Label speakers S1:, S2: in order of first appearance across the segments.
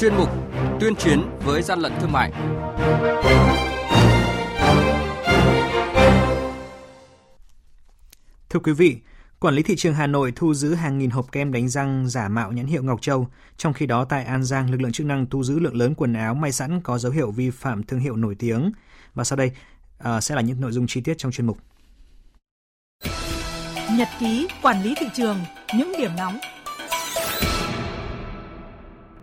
S1: chuyên mục Tuyên chiến với gian lận thương mại.
S2: Thưa quý vị, Quản lý thị trường Hà Nội thu giữ hàng nghìn hộp kem đánh răng giả mạo nhãn hiệu Ngọc Châu. Trong khi đó, tại An Giang, lực lượng chức năng thu giữ lượng lớn quần áo may sẵn có dấu hiệu vi phạm thương hiệu nổi tiếng. Và sau đây uh, sẽ là những nội dung chi tiết trong chuyên mục.
S3: Nhật ký quản lý thị trường, những điểm nóng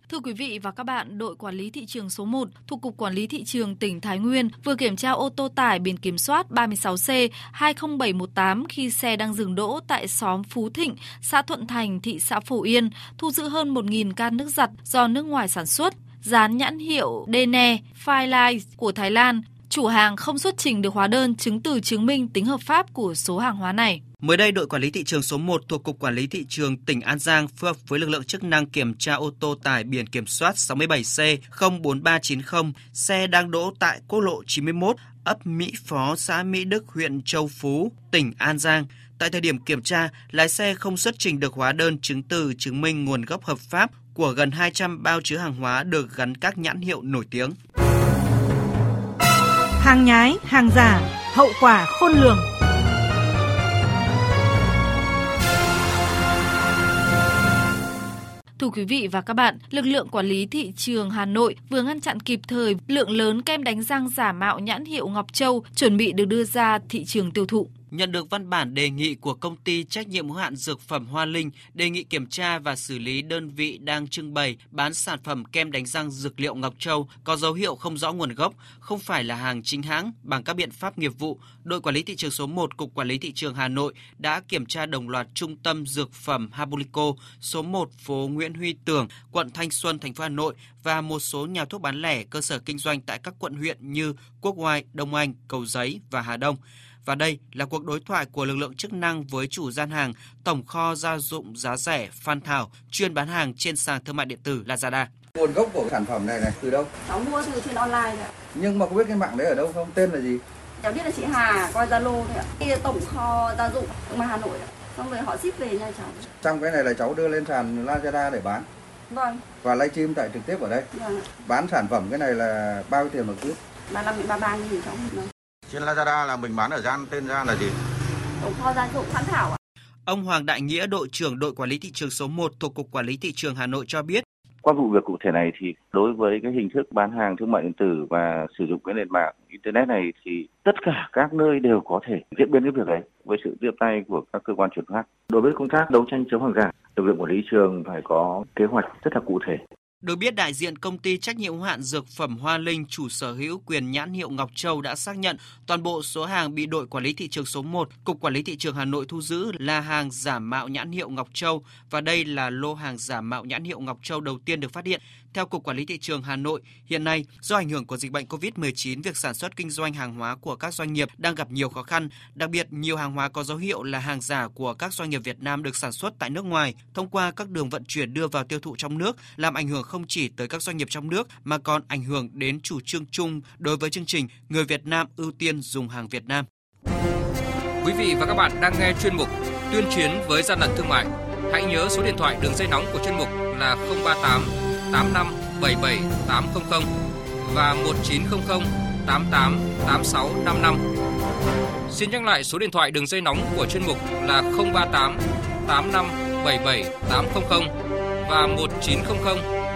S4: Thưa quý vị và các bạn, đội quản lý thị trường số 1 thuộc Cục Quản lý Thị trường tỉnh Thái Nguyên vừa kiểm tra ô tô tải biển kiểm soát 36C 20718 khi xe đang dừng đỗ tại xóm Phú Thịnh, xã Thuận Thành, thị xã Phổ Yên, thu giữ hơn 1.000 can nước giặt do nước ngoài sản xuất, dán nhãn hiệu Dene, Firelight của Thái Lan. Chủ hàng không xuất trình được hóa đơn chứng từ chứng minh tính hợp pháp của số hàng hóa này.
S5: Mới đây, đội quản lý thị trường số 1 thuộc Cục Quản lý Thị trường tỉnh An Giang phối hợp với lực lượng chức năng kiểm tra ô tô tải biển kiểm soát 67C04390, xe đang đỗ tại quốc lộ 91, ấp Mỹ Phó, xã Mỹ Đức, huyện Châu Phú, tỉnh An Giang. Tại thời điểm kiểm tra, lái xe không xuất trình được hóa đơn chứng từ chứng minh nguồn gốc hợp pháp của gần 200 bao chứa hàng hóa được gắn các nhãn hiệu nổi tiếng.
S3: Hàng nhái, hàng giả, hậu quả khôn lường.
S4: Thưa quý vị và các bạn, lực lượng quản lý thị trường Hà Nội vừa ngăn chặn kịp thời lượng lớn kem đánh răng giả mạo nhãn hiệu Ngọc Châu chuẩn bị được đưa ra thị trường tiêu thụ
S5: nhận được văn bản đề nghị của công ty trách nhiệm hữu hạn dược phẩm Hoa Linh đề nghị kiểm tra và xử lý đơn vị đang trưng bày bán sản phẩm kem đánh răng dược liệu Ngọc Châu có dấu hiệu không rõ nguồn gốc, không phải là hàng chính hãng bằng các biện pháp nghiệp vụ. Đội quản lý thị trường số 1 Cục Quản lý thị trường Hà Nội đã kiểm tra đồng loạt trung tâm dược phẩm Habulico số 1 phố Nguyễn Huy Tưởng, quận Thanh Xuân, thành phố Hà Nội và một số nhà thuốc bán lẻ cơ sở kinh doanh tại các quận huyện như Quốc Oai, Đông Anh, Cầu Giấy và Hà Đông. Và đây là cuộc đối thoại của lực lượng chức năng với chủ gian hàng tổng kho gia dụng giá rẻ Phan Thảo chuyên bán hàng trên sàn thương mại điện tử Lazada.
S6: Nguồn gốc của sản phẩm này này từ đâu?
S7: Cháu mua từ trên online
S6: đấy Nhưng mà có biết cái mạng đấy ở đâu không? Tên là gì?
S7: Cháu biết là chị Hà qua Zalo thôi ạ. Cái tổng kho gia dụng mà Hà Nội ạ. Xong rồi họ ship về nha cháu.
S6: Trong cái này là cháu đưa lên sàn Lazada để bán.
S7: Vâng.
S6: Và livestream tại trực tiếp ở đây.
S7: Vâng.
S6: Bán sản phẩm cái này là bao nhiêu tiền một
S7: kíp? 35 đến 33 nghìn cháu.
S6: Trên Lazada là mình bán ở gian tên gian là gì?
S7: Tổng kho gia dụng Phan Thảo ạ.
S5: Ông Hoàng Đại Nghĩa, đội trưởng đội quản lý thị trường số 1 thuộc Cục Quản lý Thị trường Hà Nội cho biết.
S8: Qua vụ việc cụ thể này thì đối với cái hình thức bán hàng thương mại điện tử và sử dụng cái nền mạng internet này thì tất cả các nơi đều có thể diễn biến cái việc đấy với sự tiếp tay của các cơ quan chuyển phát. Đối với công tác đấu tranh chống hàng giả, lực lượng quản lý trường phải có kế hoạch rất là cụ thể
S5: được biết, đại diện công ty trách nhiệm hạn dược phẩm Hoa Linh, chủ sở hữu quyền nhãn hiệu Ngọc Châu đã xác nhận toàn bộ số hàng bị đội quản lý thị trường số 1, Cục Quản lý thị trường Hà Nội thu giữ là hàng giả mạo nhãn hiệu Ngọc Châu và đây là lô hàng giả mạo nhãn hiệu Ngọc Châu đầu tiên được phát hiện. Theo Cục Quản lý Thị trường Hà Nội, hiện nay do ảnh hưởng của dịch bệnh COVID-19, việc sản xuất kinh doanh hàng hóa của các doanh nghiệp đang gặp nhiều khó khăn, đặc biệt nhiều hàng hóa có dấu hiệu là hàng giả của các doanh nghiệp Việt Nam được sản xuất tại nước ngoài, thông qua các đường vận chuyển đưa vào tiêu thụ trong nước, làm ảnh hưởng không chỉ tới các doanh nghiệp trong nước mà còn ảnh hưởng đến chủ trương chung đối với chương trình Người Việt Nam ưu tiên dùng hàng Việt Nam.
S1: Quý vị và các bạn đang nghe chuyên mục Tuyên chiến với gian lận thương mại. Hãy nhớ số điện thoại đường dây nóng của chuyên mục là 038 85 77 800 và 1900 88 86 55. Xin nhắc lại số điện thoại đường dây nóng của chuyên mục là 038 85 77 800 và 1900